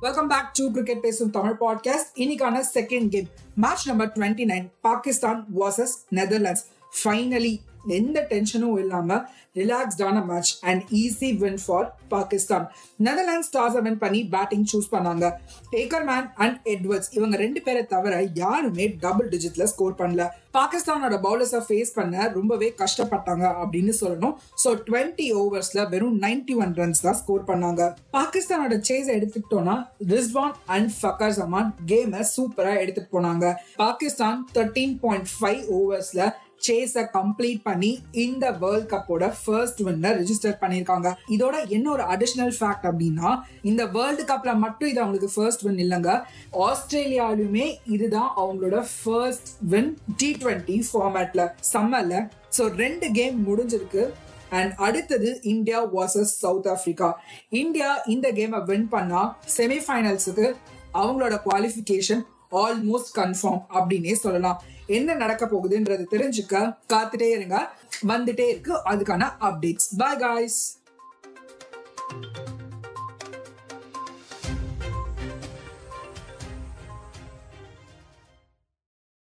Welcome back to cricket பேசும் Tamil podcast இன்னைக்கான second game match number twenty nine Pakistan versus Netherlands finally எந்த டென்ஷனும் இல்லாம ரிலாக்ஸ்டான match and easy win for Pakistan Netherlands stars win பண்ணி batting choose பண்ணாங்க. Ackermann and Edwards இவங்க ரெண்டு பேரை தவிர யாருமே டபுள் டிஜிட்ல ஸ்கோர் பண்ணல. பாகிஸ்தானோட பவுலர்ஸை ஃபேஸ் பண்ண ரொம்பவே கஷ்டப்பட்டாங்க அப்படின்னு சொல்லணும். ஸோ டுவெண்ட்டி ஓவர்ஸ்ல வெறும் நைன்டி ஒன் ரன்ஸ் தான் ஸ்கோர் பண்ணாங்க. பாகிஸ்தானோட சேஸ் எடுத்துக்கிட்டோம்னா ரிஸ்வான் அண்ட் ஃபக்கர் ஜமான் கேமை சூப்பரா எடுத்துட்டு போனாங்க. பாகிஸ்தான் தேர்ட்டீன் பாயிண்ட் ஃபைவ் ஓவர்ஸ்ல சேஸை கம்ப்ளீட் பண்ணி இந்த வேர்ல்ட் கப்போட ஃபர்ஸ்ட் வின்னர் ரிஜிஸ்டர் பண்ணியிருக்காங்க. இதோட என்ன ஒரு அடிஷ்னல் ஃபேக்ட் அப்படின்னா இந்த வேர்ல்டு கப்ல மட்டும் இது அவங்களுக்கு ஃபர்ஸ்ட் வின் இல்லைங்க. ஆஸ்திரேலியாலுமே இதுதான் அவங்களோட ஃபர்ஸ்ட் வின் டி ட்வெண்ட்டி ஃபார்மேட்ல சம்மரில் ஸோ ரெண்டு கேம் முடிஞ்சிருக்கு. அண்ட் அடுத்தது India versus South Africa India இந்த கேமை வின் பண்ணா செமிஃபைனல்ஸுக்கு அவங்களோட குவாலிஃபிகேஷன் ஆல்மோஸ்ட் கன்ஃபார்ம் அப்படின்னே சொல்லலாம். என்ன நடக்க போகுதுன்றது தெரிஞ்சுக்க காத்துட்டே இருங்க. வந்துட்டே இருக்கு. அதுக்கான அப்டேட்ஸ் பாய் காய்ஸ்